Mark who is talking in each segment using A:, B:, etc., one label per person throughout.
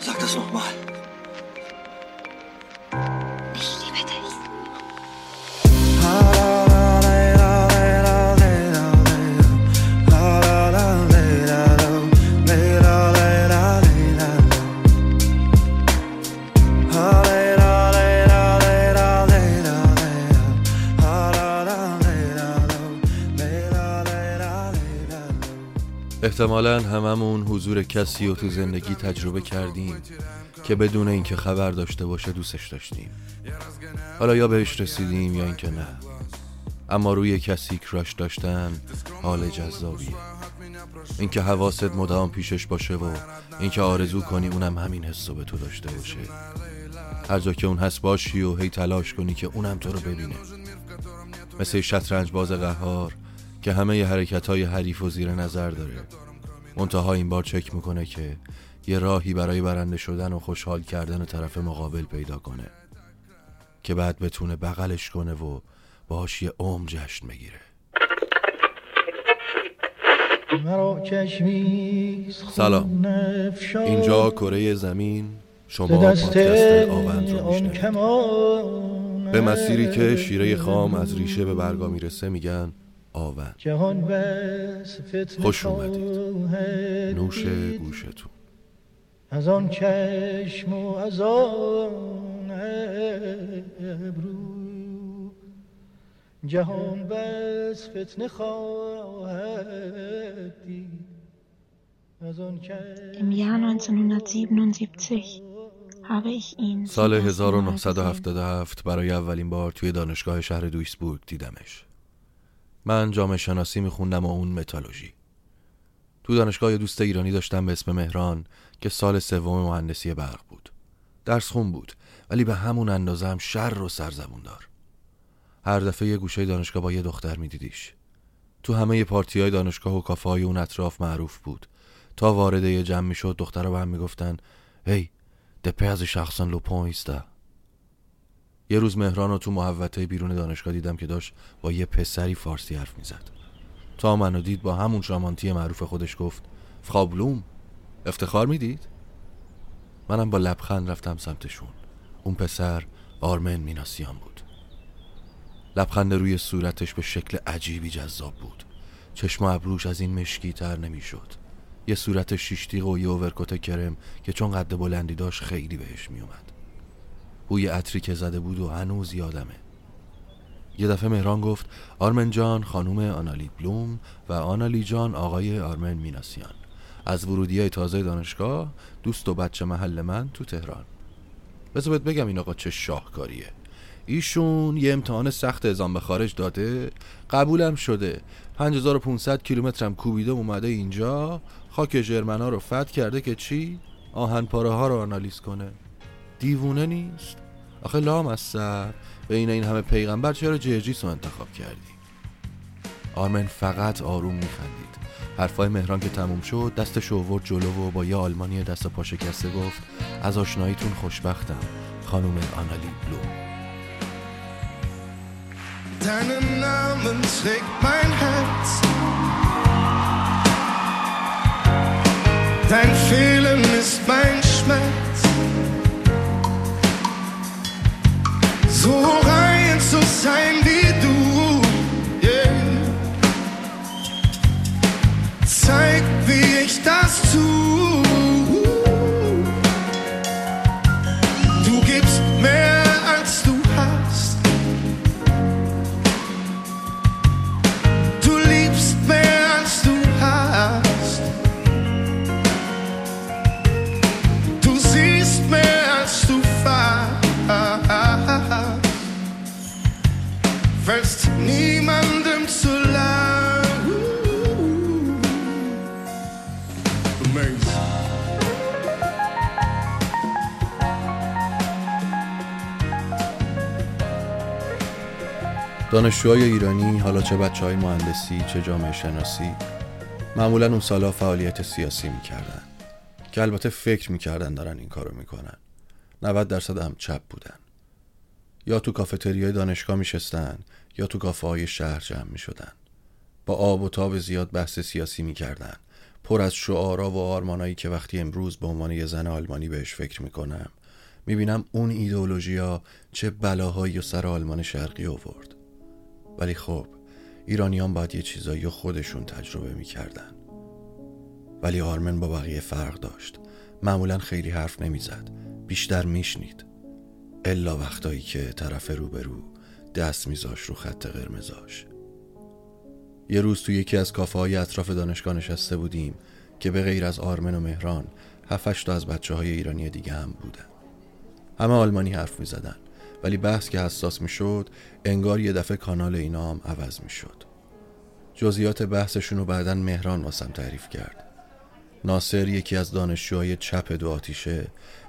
A: Sag das nochmal.
B: احتمالا هممون حضور کسی رو تو زندگی تجربه کردیم که بدون اینکه خبر داشته باشه دوستش داشتیم. حالا یا بهش رسیدیم یا اینکه نه. اما روی کسی کراش داشتن حال جذابیه. اینکه حواست مدام پیشش باشه و اینکه آرزو کنی اونم همین حسو به تو داشته باشه. هر جا که اون هست باشی و هی تلاش کنی که اونم تو رو ببینه. مثل شطرنج باز قهار که همه ی حرکت های حریف و زیر نظر داره. منتها این بار چک می‌کنه که یه راهی برای برنده شدن و خوشحال کردن طرف مقابل پیدا کنه که بعد بتونه بغلش کنه و باهاش یه عمر جشن بگیره. سلام. اینجا کره زمین شما پادکست آوند رو میشنوید. به مسیری که شیره خام از ریشه به برگا می‌رسه میگن آوند. خوش اومدید. نوش گوشتون.
C: از آن چشم و از آن ابرو. جهان بس فتنه خواهد دید. از آن
D: Im Jahr 1977 habe ich ihn
B: سال
D: zum ersten Mal gesehen.
B: 1977 برای اولین بار توی دانشگاه شهر دویسبورگ دیدمش. من جامعه شناسی میخوندم و اون متالوژی. تو دانشگاه دوست ایرانی داشتم به اسم مهران که سال سوم مهندسی برق بود. درس خون بود ولی به همون اندازه هم شر و سرزبون دار. هر دفعه یه گوشه دانشگاه با یه دختر میدیدیش. تو همه پارتی های دانشگاه و کافه های اون اطراف معروف بود. تا وارد یه جمع می‌شد دخترها به هم می‌گفتن هی دپه از شخصان لو پوینستا یه روز مهران رو تو محوطه بیرون دانشگاه دیدم که داشت با یه پسری فارسی حرف می‌زد. تا منو دید با همون شامانتی معروف خودش گفت فخابلوم افتخار می‌دید؟ منم با لبخند رفتم سمتشون اون پسر آرمن میناسیان بود. لبخند روی صورتش به شکل عجیبی جذاب بود. چشم و ابروش از این مشکی تر نمی‌شد. یه صورت شیشتیق و یه اوورکوت کرم که چون قد بلندی داشت خیلی بهش میومد بوی عطری که زده بود و هنوز یادمه. یه دفعه مهران گفت آرمن جان خانوم آنالی بلوم و آنالی جان آقای آرمن میناسیان. از ورودی های تازه دانشگاه دوست و بچه محل من تو تهران. بذار بهت بگم این آقا چه شاهکاریه. ایشون یه امتحان سخت ازام به خارج داده قبولم شده. 5500 کیلومترم کوبیده اومده اینجا خاک ژرمنا رو فتح کرده که چی؟ آهن پاره ها رو آنالیز کنه. دیوونه نیست؟ آخه لام از سر بین این همه پیغمبر چرا جرجیس رو انتخاب کردی؟ آرمن فقط آروم میخندید. حرفای مهران که تموم شد دستش آورد جلو و با یه آلمانی دست پا شکسته گفت از آشناییتون خوشبختم خانم آنالی
E: Herz. Dein Fehlen ist mein So rein zu sein wie du. Yeah. Zeig, wie ich das tu.
B: دانشجوهای ایرانی حالا چه بچه های مهندسی چه جامعه شناسی معمولا اون سالا فعالیت سیاسی می‌کردن. که البته فکر می‌کردن دارن این کارو می‌کنن. 90 درصد هم چپ بودن. یا تو کافتریای دانشگاه میشستن یا تو کافه های شهر جمع می‌شدن. با آب و تاب زیاد بحث سیاسی می‌کردن. پر از شعارا و آرمانایی که وقتی امروز به عنوان یه زن آلمانی بهش فکر می‌کنم می‌بینم اون ایدئولوژیا چه بلاهایی و سر آلمان شرقی آورد. ولی خب ایرانیان باید یه چیزایی خودشون تجربه می‌کردن. ولی آرمن با بقیه فرق داشت. معمولا خیلی حرف نمی‌زد. بیشتر میشنید. الا وقتایی که طرف روبرو دست میذاش رو خط قرمزاش. یه روز تو یکی از کافه های اطراف دانشگاه نشسته بودیم که به غیر از آرمن و مهران هفتش تا از بچه های ایرانی دیگه هم بودن. همه آلمانی حرف می زدن ولی بحث که حساس می شد انگار یه دفعه کانال اینا هم عوض می شد جزئیات بحثشون رو بعدا مهران واسم تعریف کرد. ناصر یکی از دانشجوهای چپ دو آتیشه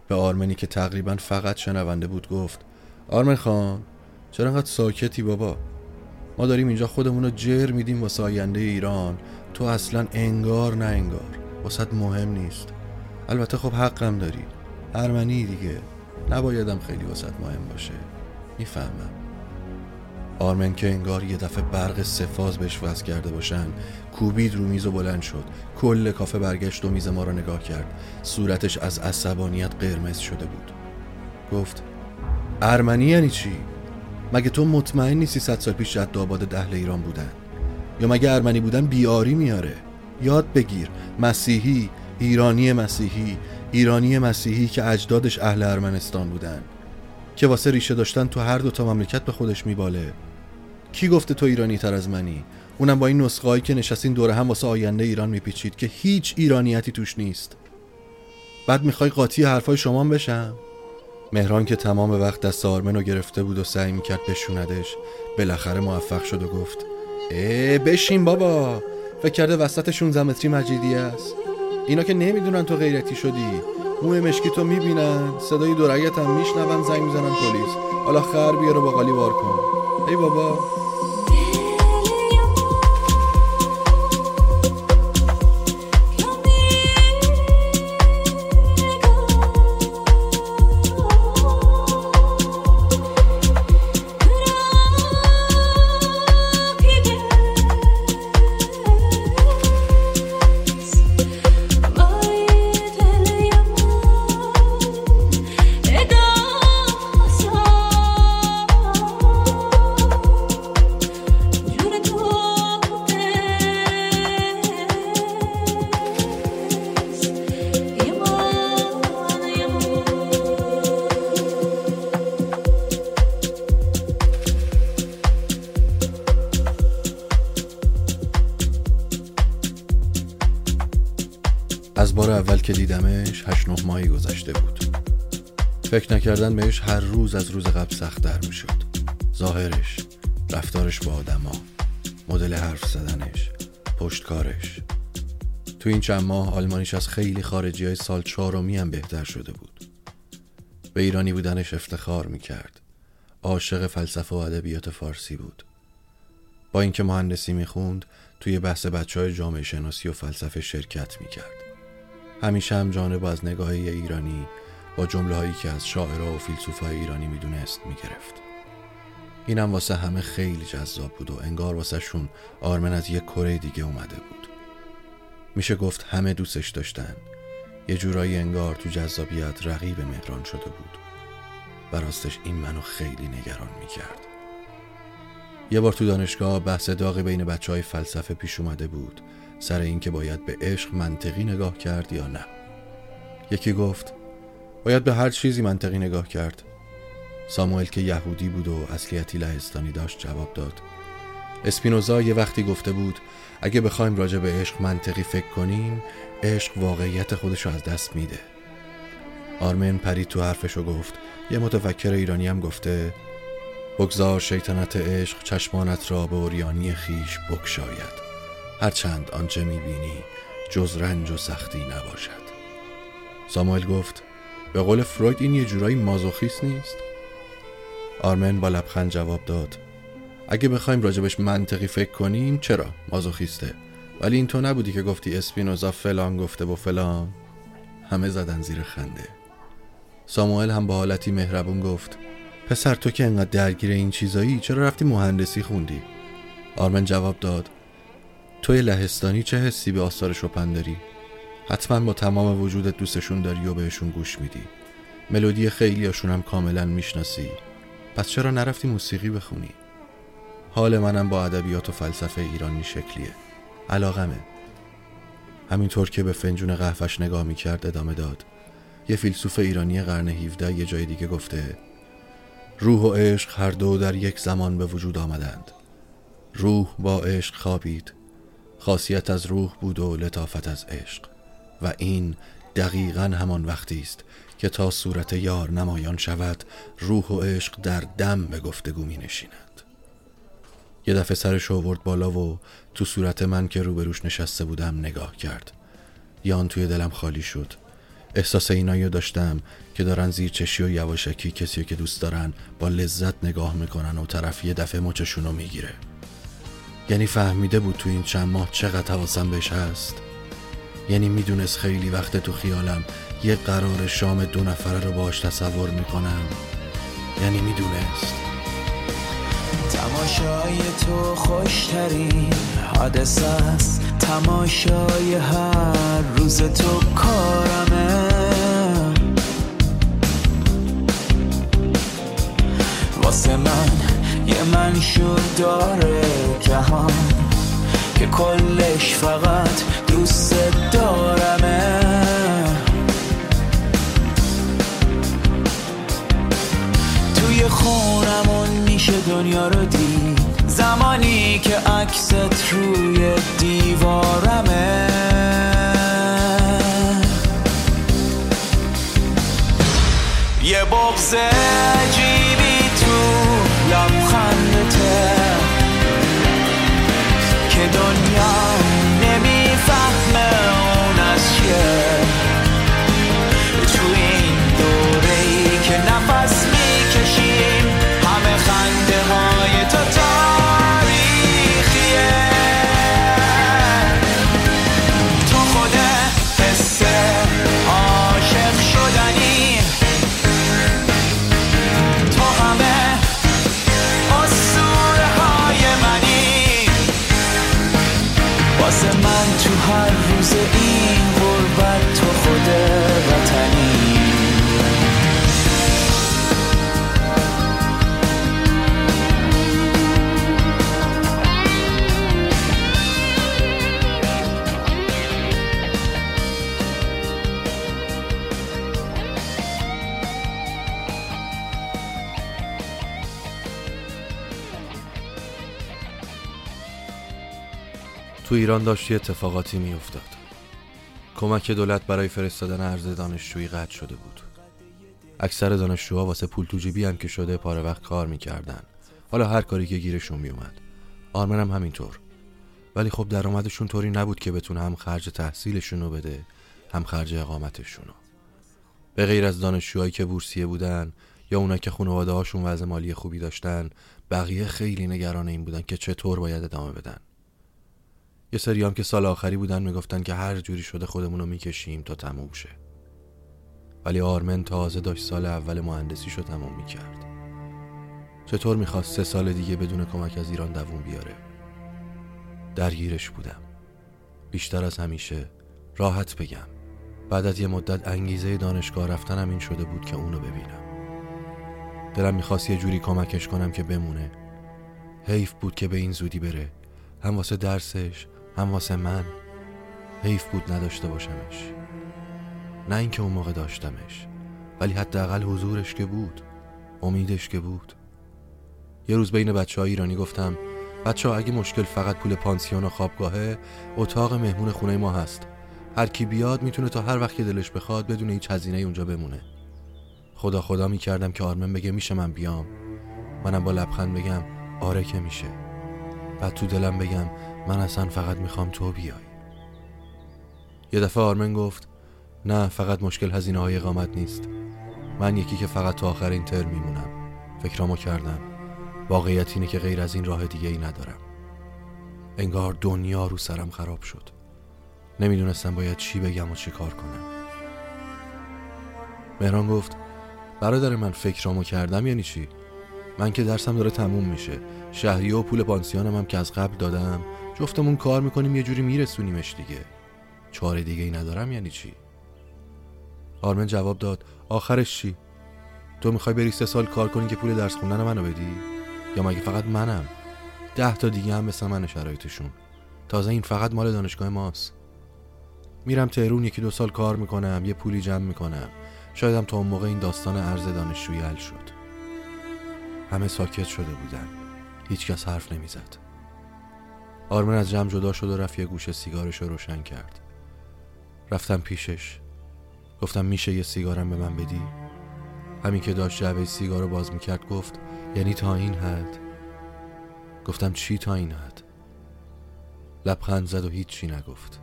B: به آرمنی که تقریبا فقط شنونده بود گفت آرمن خان چرا انقدر ساکتی بابا؟ ما داریم اینجا خودمون رو جر میدیم واسه آینده ایران. تو اصلا انگار نه انگار. واسه مهم نیست. البته خب حقم داری. ارمنی دیگه. نبایدم خیلی واسه مهم باشه. می‌فهمم. آرمن که انگار یه دفعه برق سفاز بهش وز کرده باشن کوبید رو میز و بلند شد. کل کافه برگشت و میز ما رو نگاه کرد. صورتش از عصبانیت قرمز شده بود. گفت ارمنی یعنی چی؟ مگه تو مطمئن نیستی صد سال پیش جد آباد دهل ایران بودن؟ یا مگه ارمنی بودن بیاری میاره؟ یاد بگیر مسیحی ایرانی مسیحی ایرانی مسیحی که اجدادش اهل ارمنستان بودن که واسه ریشه داشتن تو هر دو تا مملکت به خودش میباله. کی گفته تو ایرانی تر از منی؟ اونم با این نسخه که نشستین دوره هم واسه آینده ایران میپیچید که هیچ ایرانیتی توش نیست. بعد می‌خوای قاطی حرفای شما بشم؟ مهران که تمام وقت دست آرمن گرفته بود و سعی می‌کرد بشوندش بالاخره موفق شد و گفت اه بشین بابا فکر کرده وسط 16 متری مجیدی است. اینا که نمی‌دونن تو غیرتی شدی. موی مشکی تو می‌بینن. صدای دورگت هم میشنون زنگ می‌زنن پلیس. حالا خر بیارو با قالی وار کن. ای بابا. که دیدمش هشت نه ماهی گذشته بود. فکر نکردن بهش هر روز از روز قبل سختتر می‌شد. ظاهرش رفتارش با آدما مدل حرف زدنش پشتکارش. تو این چند ماه آلمانیش از خیلی خارجی های سال چهارمی هم بهتر شده بود. به ایرانی بودنش افتخار می‌کرد. عاشق فلسفه و ادبیات فارسی بود. با اینکه مهندسی می‌خوند توی بحث بچه های جامعه شناسی و فلسفه شرکت می‌کرد. همیشه هم جانب از نگاه ایرانی با جمله هایی که از شاعرها و فیلسوفای ایرانی می‌دونست می‌گرفت. اینم واسه همه خیلی جذاب بود و انگار واسه شون آرمن از یک کره دیگه اومده بود. میشه گفت همه دوستش داشتن. یه جورایی انگار تو جذابیت رقیب مهران شده بود. و راستش این منو خیلی نگران می‌کرد. یه بار تو دانشگاه بحث داغی بین بچه های فلسفه پیش اومده بود. سر اینکه باید به عشق منطقی نگاه کرد یا نه. یکی گفت باید به هر چیزی منطقی نگاه کرد. ساموئل که یهودی بود و اصلیتی لهستانی داشت جواب داد. اسپینوزا یه وقتی گفته بود اگه بخوایم راجع به عشق منطقی فکر کنیم عشق واقعیت خودش رو از دست میده. آرمن پرید تو حرفش و گفت. یه متفکر ایرانی هم گفته بگذار شیطنت عشق چشمانت را به اوریانی خیش بکشاید. هرچند آنچه می‌بینی جز رنج و سختی نباشد. ساموئل گفت به قول فروید این یه جورایی مازوخیست نیست؟ آرمن با لبخند جواب داد اگه بخوایم راجبش منطقی فکر کنیم چرا؟ مازوخیسته. ولی این تو نبودی که گفتی اسپینوزا فلان گفته با فلان. همه زدن زیر خنده. ساموئل هم با حالتی مهربون گفت پسر تو که انقدر درگیر این چیزایی چرا رفتی مهندسی خوندی؟ آرمن جواب داد توی لهستانی چه حسی به آثار شپن داری؟ حتما با تمام وجودت دوستشون داری و بهشون گوش میدی. ملودی خیلیاشون هم کاملا می‌شناسی. پس چرا نرفتی موسیقی بخونی؟ حال منم با ادبیات و فلسفه ایرانی شکلیه. علاقمه. همینطور که به فنجون قهوهش نگاه می‌کرد ادامه داد. یه فیلسوف ایرانی قرن 17 یه جای دیگه گفته روح و عشق هر دو در یک زمان به وجود آمدند. روح با عشق خوابید خاصیت از روح بود و لطافت از عشق. و این دقیقا همان وقتی است که تا صورت یار نمایان شود روح و عشق در دم به گفتگو می نشیند. یه دفعه سرش آورد بالا و تو صورت من که روبروش نشسته بودم نگاه کرد. یان توی دلم خالی شد. احساس اینایی داشتم که دارن زیر چشی و یواشکی کسی که دوست دارن با لذت نگاه می‌کنن و طرف یه دفعه مچشونو می‌گیره. یعنی فهمیده بود تو این چند ماه چقدر حواسم بهش هست. یعنی می‌دونست خیلی وقت تو خیالم یه قرار شام دو نفره رو باش تصور می‌کنم. یعنی می‌دونست.
F: تماشای تو خوشترین حادث است. تماشای هر روز تو کارمه. واسه من یه منشور داره جهان که کلش فقط دوست دارمه. توی خونمون میشه دنیا رو دید. زمانی که عکست روی دیوارمه. یه بغز که
B: ایران داشت یه اتفاقاتی میافتاد. کمک دولت برای فرستادن ارز دانشجویی قطع شده بود. اکثر دانشجوها واسه پول تو جیبی هم که شده پاره وقت کار می‌کردن. حالا هر کاری که گیرشون میومد آرمن هم همینطور. ولی خب درآمدشون طوری نبود که بتونه هم خرج تحصیلشون رو بده هم خرج اقامتشون رو به غیر از دانشجوهایی که بورسیه بودن یا اونا که خانواده هاشون وضع مالی خوبی داشتن بقیه خیلی نگران این بودن که چطور باید ادامه بدن. یه سری هم که سال آخری بودن می‌گفتن که هر جوری شده خودمون می‌کشیم تا تموم شه. ولی آرمن تازه داشت سال اول مهندسی شو تموم می‌کرد. چطور می‌خواست سه سال دیگه بدون کمک از ایران دووم بیاره؟ درگیرش بودم. بیشتر از همیشه راحت بگم. بعد از یه مدت انگیزه دانشگاه رفتنم این شده بود که اونو ببینم. دلم می‌خواست یه جوری کمکش کنم که بمونه. حیف بود که به این زودی بره. هم واسه درسش هم واسه من حیف بود نداشته باشمش. نه اینکه اون موقع داشتمش ولی حداقل حضورش که بود امیدش که بود. یه روز بین بچه های ایرانی گفتم بچه ها اگه مشکل فقط پول پانسیون و خوابگاهه اتاق مهمون خونه ما هست. هر کی بیاد می‌تونه تا هر وقت که دلش بخواد بدون هیچ هزینه اونجا بمونه. خدا خدا می‌کردم که آرمن بگه میشه من بیام. منم با لبخند بگم آره که میشه. بعد تو دلم بگم من اصلا فقط می‌خوام تو بیای. یه دفعه آرمن گفت نه فقط مشکل هزینه های اقامت نیست. من یکی که فقط تا آخر این ترم میمونم. فکرامو کردم. واقعیت اینه که غیر از این راه دیگه ای ندارم. انگار دنیا رو سرم خراب شد. نمی‌دونستم باید چی بگم و چی کار کنم. مهران گفت برادر من فکرامو کردم یعنی چی؟ من که درسم داره تموم میشه. شهریه و پول پانسیونم هم که از قبل دادم جفتمون کار می‌کنیم یه جوری میرسونیمش دیگه. چاره دیگه ای ندارم یعنی چی؟ آرمن جواب داد آخرش چی؟ تو می‌خوای بری سه سال کار کنی که پول درس خوندن منو بدی؟ یا مگه فقط منم؟ ده تا دیگه هم مثل من شرایطشون. تازه این فقط مال دانشگاه ماست. میرم تهرون یکی دو سال کار می‌کنم یه پولی جمع می‌کنم. شایدم تا اون موقع این داستان ارز دانشجویی حل شد. همه ساکت شده بودن. هیچکس حرف نمی‌زد. آرمن از جمع جدا شد و رفت یه گوشه سیگارش رو روشن کرد. رفتم پیشش. گفتم میشه یه سیگارم به من بدی؟ همین که داشت جعبه سیگار رو باز می‌کرد گفت یعنی تا این حد؟ گفتم چی تا این حد؟ لبخند زد و هیچی نگفت.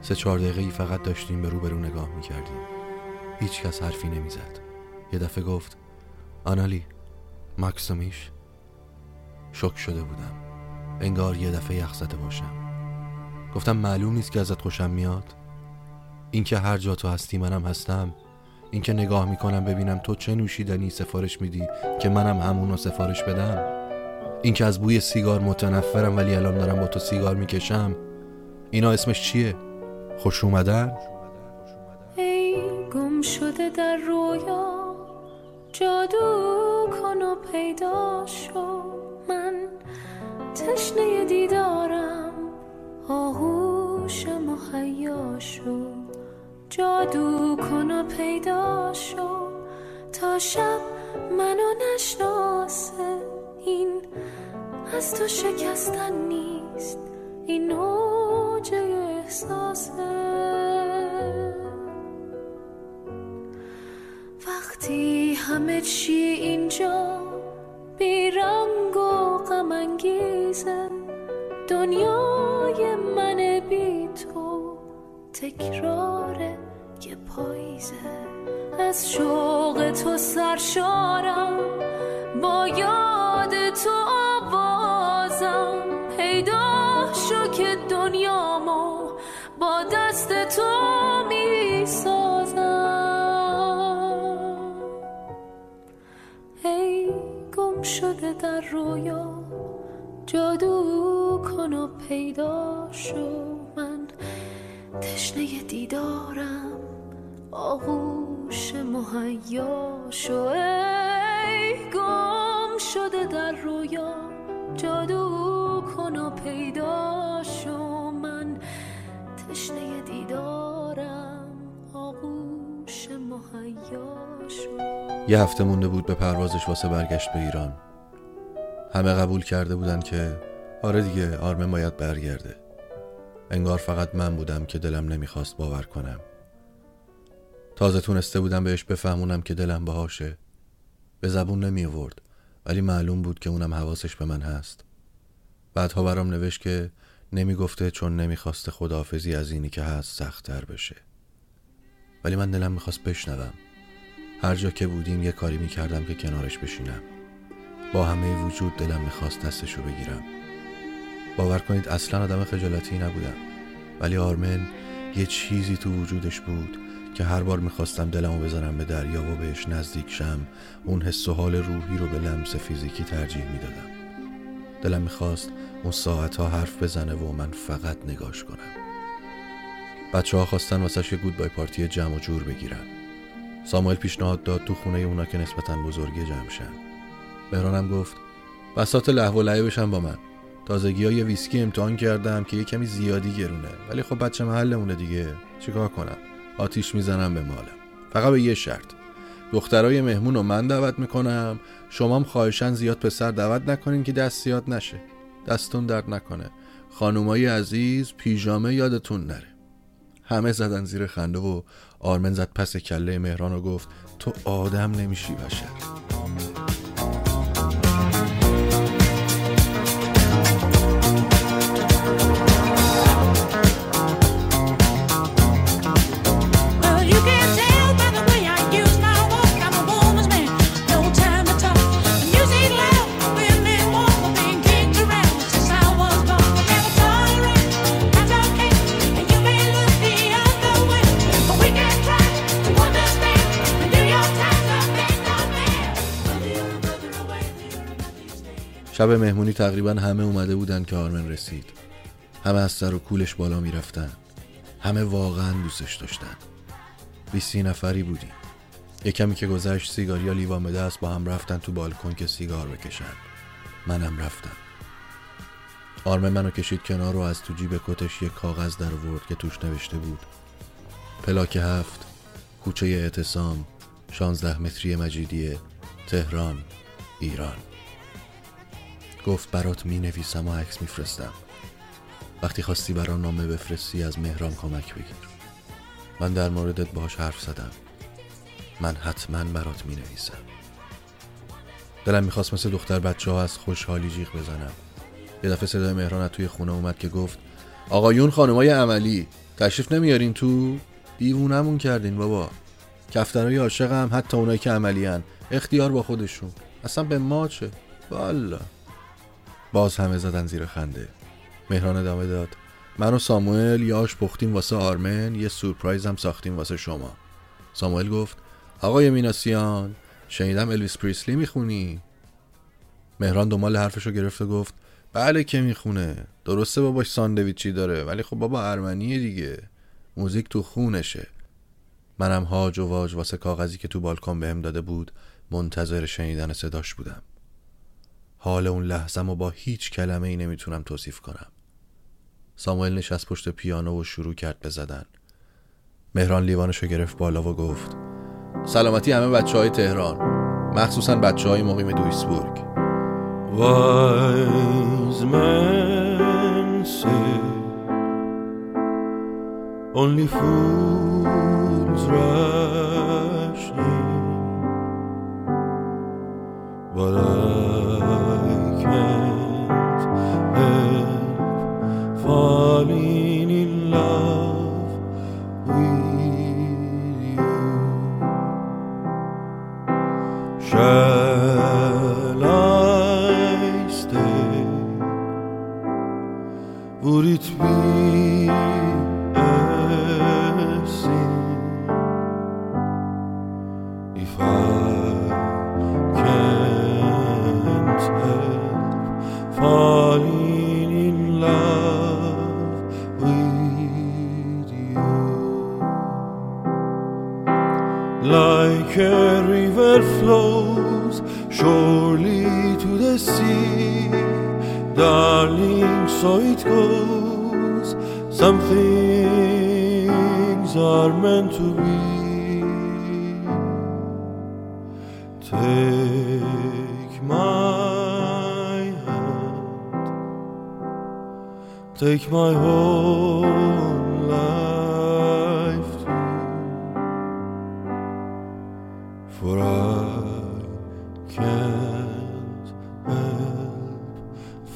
B: سه چهار دقیقه ای فقط داشتیم به رو به رو نگاه می‌کردیم. هیچ کس حرفی نمی‌زد. یه دفعه گفت آنالی مکسومیش شک شده بودم. انگار یه دفعه یخ زده باشم. گفتم معلوم نیست که ازت خوشم میاد. اینکه هر جا تو هستی منم هستم. اینکه نگاه می‌کنم ببینم تو چه نوشیدنی سفارش میدی که منم همون رو سفارش بدم. اینکه از بوی سیگار متنفرم ولی الان دارم با تو سیگار می‌کشم. اینا اسمش چیه؟ خوش اومدن؟
G: ای گم شده در رویا جادو کن و پیدا من تشنه دیدارم. آغوش مهیا شو جادو کن و پیدا تا شب منو نشناسه. این از تو شکستن نیست. این اوج احساسه. وقتی همه چی اینجا بیرنگ و غم انگیزه دنیای من بی تو تکرار یه پاییزه. از شوق تو سرشارم. با در رویا جادو کن و پیدا شو. من تشنه دیدارم آغوش مهیا شو. ای گم شده در رویا جادو کن و پیدا شو. من تشنه دیدارم آغوش مهیا شو.
B: یه هفته مونده بود به پروازش واسه برگشت به ایران. همه قبول کرده بودن که آره دیگه آرمن باید برگرده. انگار فقط من بودم که دلم نمی‌خواست باور کنم. تازه تونسته بودم بهش بفهمونم که دلم باهاشه. به زبون نمی آورد ولی معلوم بود که اونم حواسش به من هست. بعدها برام نوشت که نمی‌گفته چون نمی‌خواسته خداحافظی از اینی که هست سختتر بشه. ولی من دلم می‌خواست بشنوم. هر جا که بودیم یه کاری می‌کردم که کنارش بشینم. با همه وجود دلم می‌خواست دستشو بگیرم. باور کنید اصلا آدم خجالتی نبودم. ولی آرمن یه چیزی تو وجودش بود که هر بار می‌خواستم دلمو بزنم به دریا و بهش نزدیک شم اون حس و حال روحی رو به لمس فیزیکی ترجیح می‌دادم. دلم می‌خواست اون ساعتها حرف بزنه و من فقط نگاش کنم. بچه ها خواستن واسش یه گودبای پارتی جمع و جور بگیرن. ساموئل پیشنهاد داد تو خونه اونا که نسبتا بزرگی جمع شن. مهرانم گفت بسات لحو و لعه بشن با من. تازگی های ویسکی امتحان کردم که یه کمی زیادی گرونه. ولی خب بچه محلمونه دیگه. چیکار کنم؟ آتیش می‌زنم به مالم. فقط به یه شرط. دخترای مهمون رو من دعوت می‌کنم. شمام خواهشن زیاد پسر دعوت نکنین که دست زیاد نشه. دستون درد نکنه. خانومای عزیز پیژامه یادتون نره. همه زدن زیر خنده و آرمن زد پس کله مهران و گفت تو آدم نمیشی بشر. شب مهمونی تقریبا همه اومده بودن که آرمن رسید. همه از سر و کولش بالا می‌رفتن. همه واقعا دوستش داشتن. بیستی نفری بودیم. یه کمی که گذشت سیگاری یا لیوان به دست با هم رفتن تو بالکن که سیگار بکشن. منم رفتم. آرمه منو کشید کنار و از تو جیب کتش یک کاغذ در ورد که توش نوشته بود. پلاک هفت کوچه اعتصام شانزده متری مجیدیه تهران ایران. گفت برات می نویسم و عکس میفرستم. وقتی خواستی برام نامه بفرستی از مهران کمک بگیر. من در موردت باهاش حرف زدم. من حتما برات می نویسم دلم می‌خواست مثل دختر بچه ها از خوشحالی جیغ بزنم. یه دفعه صدای مهران از توی خونه اومد که گفت آقایون خانمای عملی تشریف نمیارین تو؟ دیوونمون کردین بابا. کفترهای عاشق هم حتی اونایی که عملی هن. اختیار با خودشون. اصلا به ما چه؟ والا باز همه زدن زیر خنده. مهران ادامه داد. من و ساموئل یه آش پختیم واسه آرمن یه سورپرایز هم ساختیم واسه شما. ساموئل گفت آقای میناسیان شنیدم الویس پریسلی می‌خونی. مهران دنبال حرفشو گرفت و گفت بله که می‌خونه. درسته باباش ساندویچی داره ولی خب بابا ارمنیه دیگه. موزیک تو خونشه. منم هاج و واج واسه کاغذی که تو بالکن بهم داده بود منتظر شنیدن صداش بودم. حال اون لحظم و با هیچ کلمه ای نمی‌تونم توصیف کنم. ساموئل نشست پشت پیانو و شروع کرد به زدن. مهران لیوانشو گرفت بالا و گفت سلامتی همه بچه های تهران. مخصوصا بچه های مقیم دویسبورگ.
H: Only but I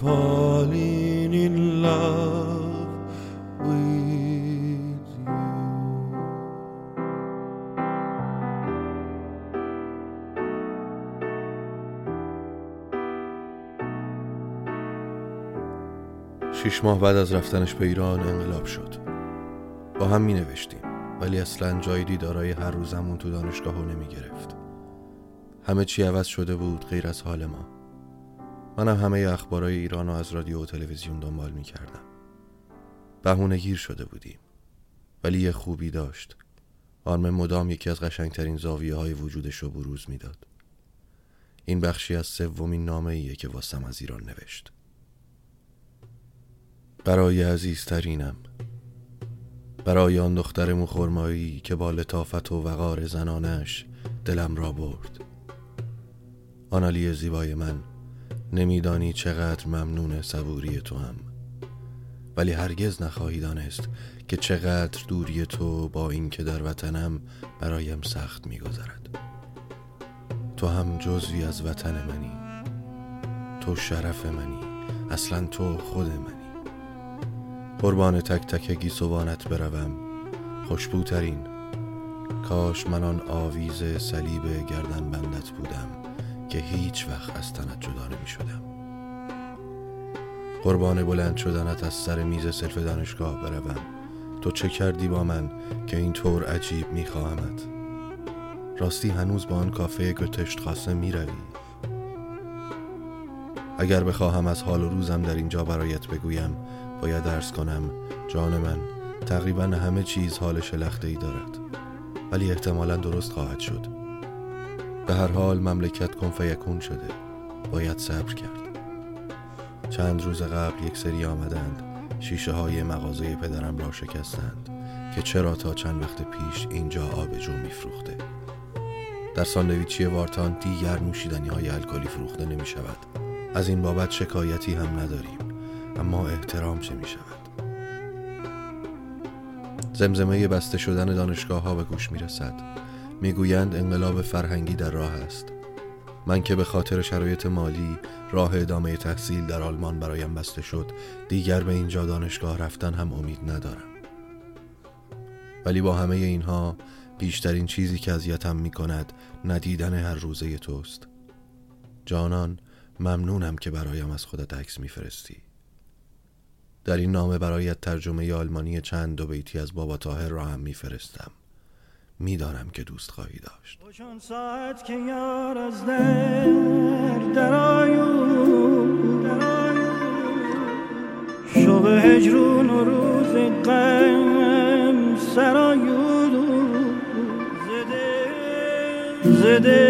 H: falling in love with you.
B: شیش ماه بعد از رفتنش به ایران انقلاب شد. با هم می نوشتیم ولی اصلا جای دیدارای هر روزمون تو دانشگاه نمی گرفت همه چی عوض شده بود غیر از حال ما. منم همه اخبارای ایران رو از رادیو و تلویزیون دنبال می کردم بهونه گیر شده بودیم. ولی یه خوبی داشت. آرمن مدام یکی از قشنگترین زاویه های وجودش رو بروز می‌داد. این بخشی از سومین نامه ایه که واسم از ایران نوشت. برای عزیزترینم برای آن دختر موخرمایی که با لطافت و وقار زنانش دلم را برد. آنالی زیبای من نمیدانی چقدر ممنون صبوری تو هم. ولی هرگز نخواهی دانست که چقدر دوری تو با این که در وطنم برایم سخت میگذرد. تو هم جزوی از وطن منی. تو شرف منی. اصلا تو خود منی. قربان تک تک گیسوانت بروم. خوشبوترین. کاش من آن آویز صلیب گردن بندت بودم. که هیچ وقت از تنت جدا نمی شدم قربان بلند شدنت از سر میز سلف دانشگاه بروم. تو چه کردی با من که اینطور عجیب میخواهمت؟ راستی هنوز با آن کافه گتشت خاصه می‌روی. اگر بخواهم از حال و روزم در اینجا برایت بگویم باید درس کنم جان من تقریبا همه چیز حال شلخته ای دارد. ولی احتمالا درست خواهد شد. به هر حال مملکت کن فیکون شده. باید صبر کرد. چند روز قبل یک سری آمدند. شیشه های مغازه پدرم را شکستند که چرا تا چند وقت پیش اینجا آبجو میفروخته. در ساندویچی وارتان دیگر نوشیدنی های الکلی فروخته نمی شود از این بابت شکایتی هم نداریم. اما احترام چه می شود زمزمه بسته شدن دانشگاه ها به گوش می رسد می گویند انقلاب فرهنگی در راه است. من که به خاطر شرایط مالی راه ادامه تحصیل در آلمان برایم بسته شد دیگر به اینجا دانشگاه رفتن هم امید ندارم. ولی با همه اینها بیشترین چیزی که اذیتم می کند ندیدن هر روزه توست. جانان ممنونم که برایم از خودت عکس میفرستی. در این نامه برایت ترجمه آلمانی چند دو بیتی از بابا تاهر را هم میفرستم. می‌دانم که دوست خواهی داشت.
C: چون ساعت که یار از در شب هجرون و روز غم سرایو زده زده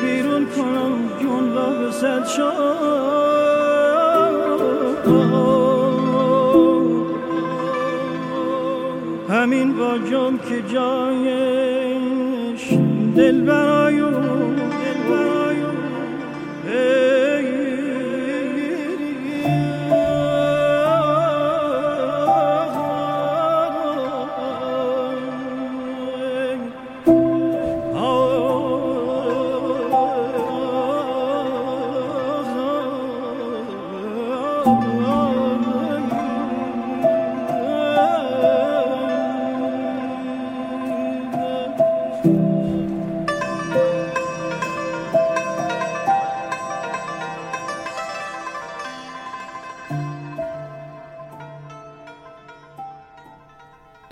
C: بیرون کنم جمله به صد همین با جام که جایش دل برایو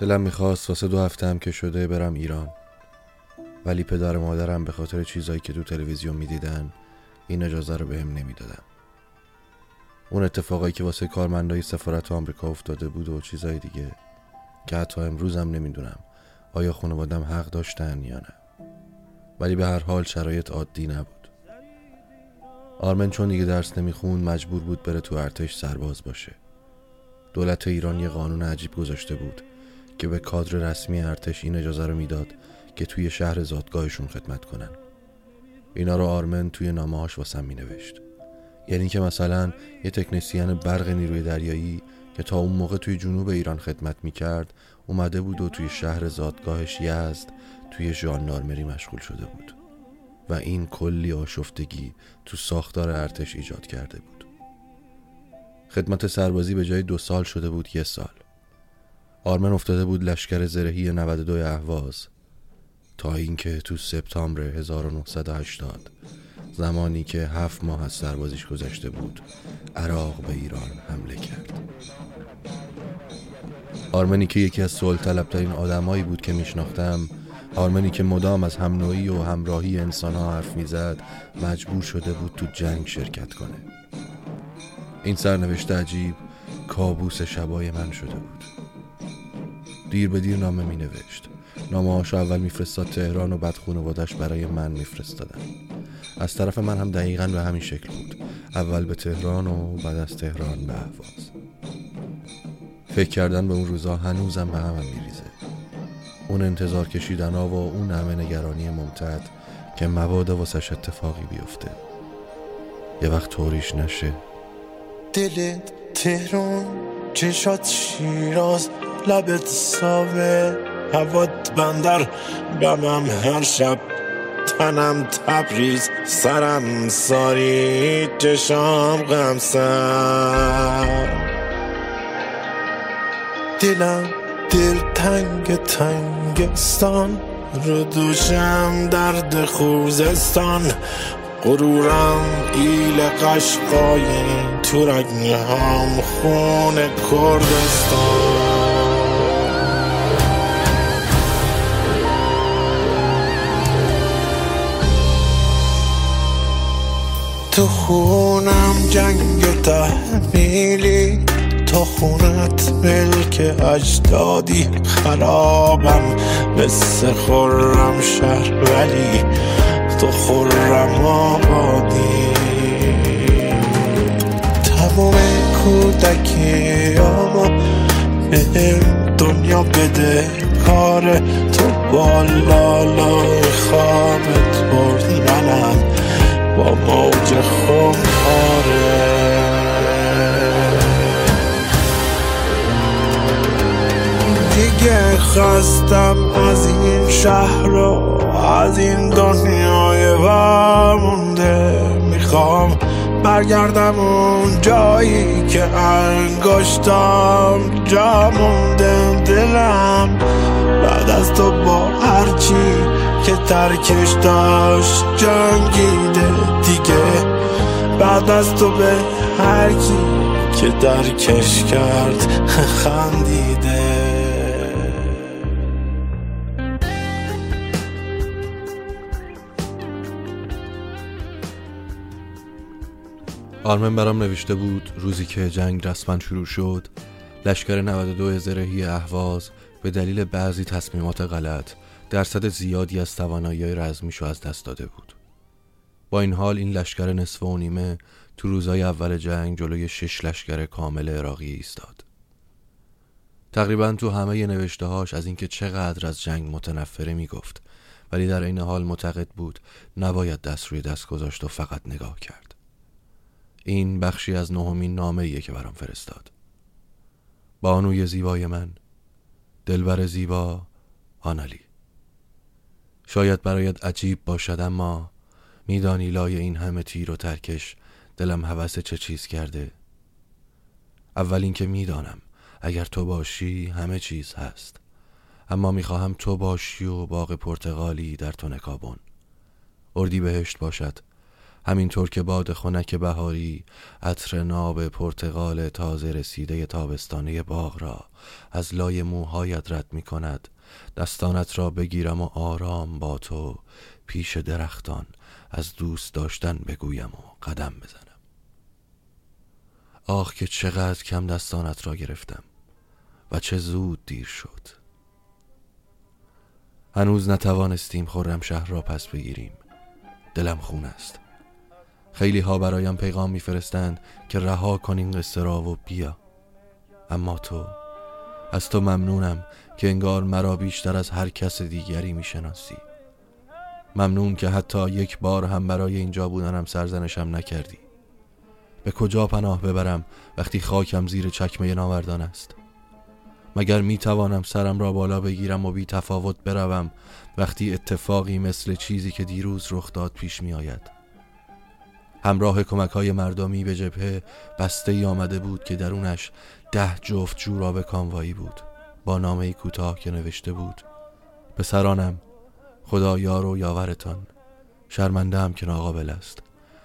B: دلم می‌خواست واسه دو هفته هم که شده برم ایران. ولی پدر و مادرم به خاطر چیزایی که تو تلویزیون می‌دیدن این اجازه رو بهم نمی‌دادن. اون اتفاقایی که واسه کارمندای سفارت آمریکا افتاده بود و چیزای دیگه که حتی امروزم نمی‌دونم آیا خانوادم حق داشتن یا نه. ولی به هر حال شرایط عادی نبود. آرمن چون دیگه درس نمیخون مجبور بود بره تو ارتش سرباز باشه. دولت ایران یه قانون عجیب گذاشته بود. که به کادر رسمی ارتش این اجازه رو می‌داد که توی شهر زادگاهشون خدمت کنن. اینا رو آرمن توی نامه‌هاش واسم می نوشت یعنی که مثلا یه تکنسیان برق نیروی دریایی که تا اون موقع توی جنوب ایران خدمت می کرد اومده بود و توی شهر زادگاهش یزد توی ژاندارمری مشغول شده بود. و این کلی آشفتگی تو ساختار ارتش ایجاد کرده بود. خدمت سربازی به جای دو سال شده بود یه سال. آرمن افتاده بود لشکر زرهی 92 اهواز تا اینکه تو سپتامبر 1980 زمانی که هفت ماه از سربازیش گذشته بود عراق به ایران حمله کرد. آرمنی که یکی از سوال طلبترین آدمایی بود که میشناختم آرمنی که مدام از همنوعی و همراهی انسان ها حرف می‌زد مجبور شده بود تو جنگ شرکت کنه. این سرنوشت عجیب کابوس شبای من شده بود. دیر به دیر نامه می نوشت نامه هاشو اول میفرستاد تهران و بعد خانوادش برای من میفرستادن. از طرف من هم دقیقا به همین شکل بود. اول به تهران و بعد از تهران به اهواز. فکر کردن به اون روزا هنوزم به همم میریزه. اون انتظار کشیدن ها و اون همه نگرانی ممتد که مبادا واسش اتفاقی بیفته. یه وقت طوریش نشه.
E: دلت تهران چشات شیراز. لبت ساوه هوات بندر. بمم هر شب تنم تبریز سرم ساری چشام غمسر. دلم دل تنگ تنگستان رو دوشم درد خوزستان. غرورم ایل قشقایی تو رگنهام خون کردستان. تو خونم جنگ تحمیلی. تو خونت ملک اجدادی. خرابم مثل خورم شهر ولی تو خورم آبادی. تمام کودکیامو به دنیا بده. کار تو با لالای خوابت برد منم با موج خماره دیگه خواستم از این شهر و از این دنیای ورمونده می‌خوام برگردم اون جایی که انگشتام جا مونده. دلم بعد از تو با هرچی که ترکش داشت جنگیده دیگه. بعد از تو به هر کی که درکش کرد خندیده.
B: آرمن برام نوشته بود روزی که جنگ رسما شروع شد لشکر 92 زرهی اهواز به دلیل بعضی تصمیمات غلط درصد زیادی از توانایی رزمیشو از دست داده بود. با این حال این لشکر نصف و نیمه تو روزای اول جنگ جلوی شش لشکر کامل عراقی ایستاد. تقریبا تو همه نوشته هاش از اینکه چقدر از جنگ متنفره می‌گفت ولی در این حال معتقد بود نباید دست روی دست گذاشت و فقط نگاه کرد. این بخشی از نهمین نامه که برام فرستاد. بانوی زیبای من دلبر زیبا آنالی. شاید برایت عجیب باشد اما میدانی لای این همه تیر و ترکش دلم هوس چه چیز کرده. اول اینکه می‌دانم اگر تو باشی همه چیز هست اما می‌خواهم تو باشی و باغ پرتغالی در تو نکابون. اردی بهشت باشد. همینطور که باد خنک بهاری عطر ناب پرتغال تازه رسیده تابستانه باغ را از لای موهایت رد می کند دستانت را بگیرم و آرام با تو پیش درختان از دوست داشتن بگویم و قدم بزنم. آه که چقدر کم دستانت را گرفتم و چه زود دیر شد. هنوز نتوانستیم خورم شهر را پس بگیریم. دلم خون است. خیلی ها برایم پیغام میفرستند که رها کن این قصه را و بیا. اما تو از تو ممنونم که انگار مرا بیشتر از هر کس دیگری می‌شناسی. ممنون که حتی یک بار هم برای اینجا بودنم سرزنشم نکردی. به کجا پناه ببرم وقتی خاکم زیر چکمه ناوردان است؟ مگر می توانم سرم را بالا بگیرم و بی تفاوت بروم وقتی اتفاقی مثل چیزی که دیروز رخ داد پیش می آید همراه کمک های مردمی به جبهه بسته ای آمده بود که درونش ده جفت جوراب کاموایی بود. با نامه کوتاه که نوشته بود پسرانم خدا یار و یاورتان. شرمنده هم که ناقابل است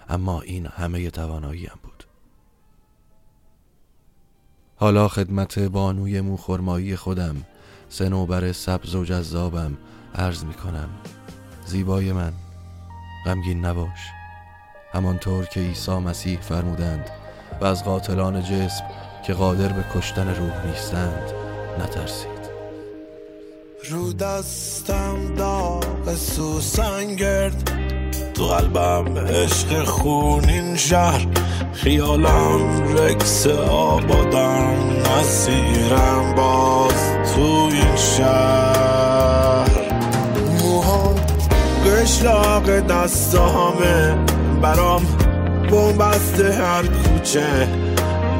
B: اما این همه تواناییم بود. حالا خدمت بانوی موخرمایی خودم سنوبر سبز و جذابم عرض می کنم زیبای من غمگین نباش. همانطور که عیسی مسیح فرمودند و از قاتلان جسم که قادر به کشتن روح نیستند نترسید.
E: رو دستم داغ سوسن گرد تو قلبم عشق خونین شهر. خیالم رکس آبادم نسیرم باز تو این شهر. موها قشلاق دستامه برام بومبست هر کوچه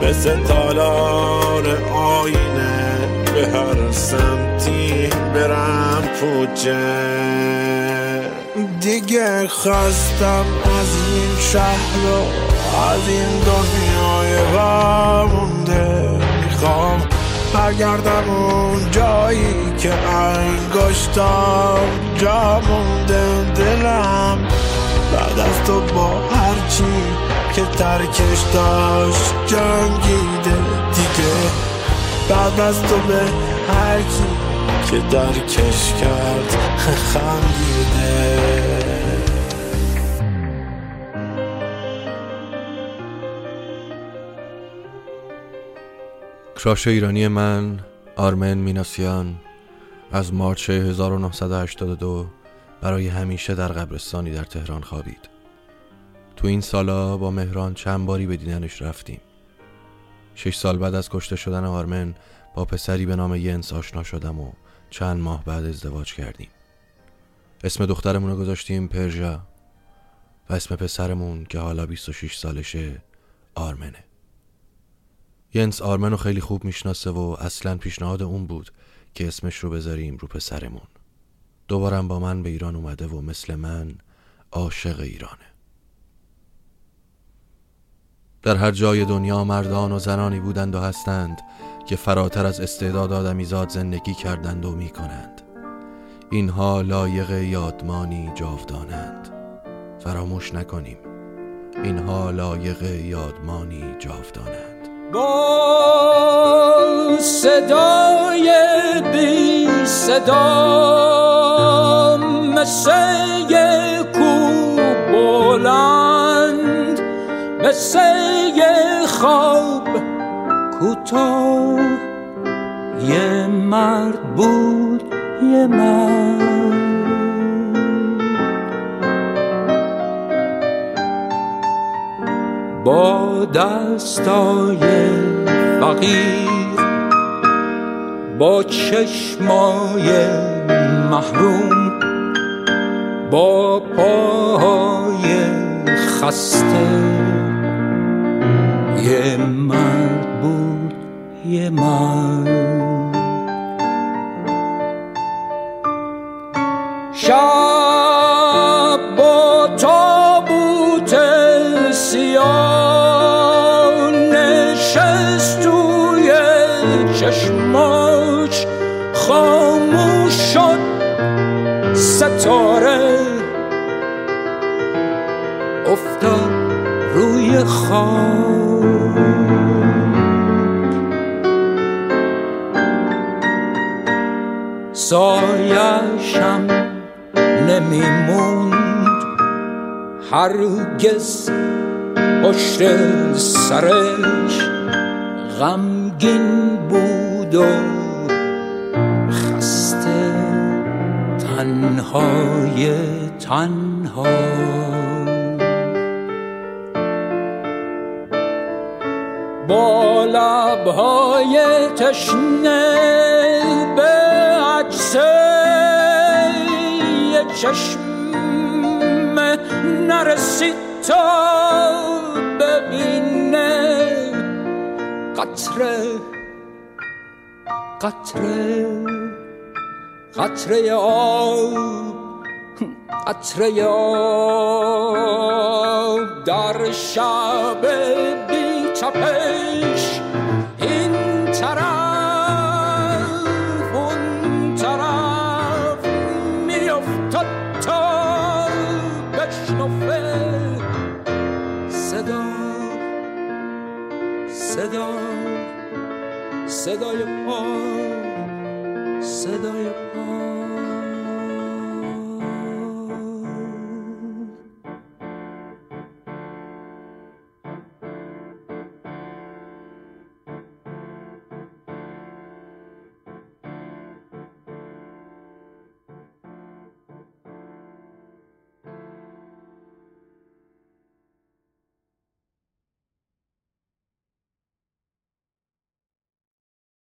E: مثل تالار آینه. به هر سمتی برم پوچه دیگه خواستم از این شهر و از این دنیای ورمونده می‌خوام برگردم اون جایی که انگشتام جا مونده. دلم بعد از تو با هرچی که ترکش داشت جنگیده دیگه. بعد از تو به هر کی که درکش کرد خندیده.
B: اخراش ایرانی من آرمن میناسیان از مارچ 1982 برای همیشه در قبرستانی در تهران خوابید. تو این سالا با مهران چند باری به دیدنش رفتیم. شش سال بعد از کشته شدن آرمن با پسری به نام ینس آشنا شدم و چند ماه بعد ازدواج کردیم. اسم دخترمون رو گذاشتیم پرژا و اسم پسرمون که حالا 26 سالشه آرمنه. ینس آرمن رو خیلی خوب می‌شناسه و اصلا پیشنهاد اون بود که اسمش رو بذاریم رو پسرمون. دوبارم با من به ایران اومده و مثل من عاشق ایرانه. در هر جای دنیا مردان و زنانی بودند و هستند که فراتر از استعداد آدمیزاد زندگی کردند و می کنند اینها لایق یادمانی جاودانند. فراموش نکنیم. اینها لایق یادمانی جاودانند.
I: با صدای بی صدا مثل کو بلند مثل خواب کوتاه. یه مرد بود یه مرد با دستای فقیر با چشمای محروم با پاهای خسته. یه مرد بود یه مرد. شب خاک سایشم نمیموند. هرگز پشت سرش غمگین بود و خسته تنهای تنها. با لبهای تشنه به عکس چشم نرسید تا ببینه قطره قطره قطره آب قطره آب در شب تپش این طرف اون طرف میافتد تا بشنفه صدا صدا صدای پا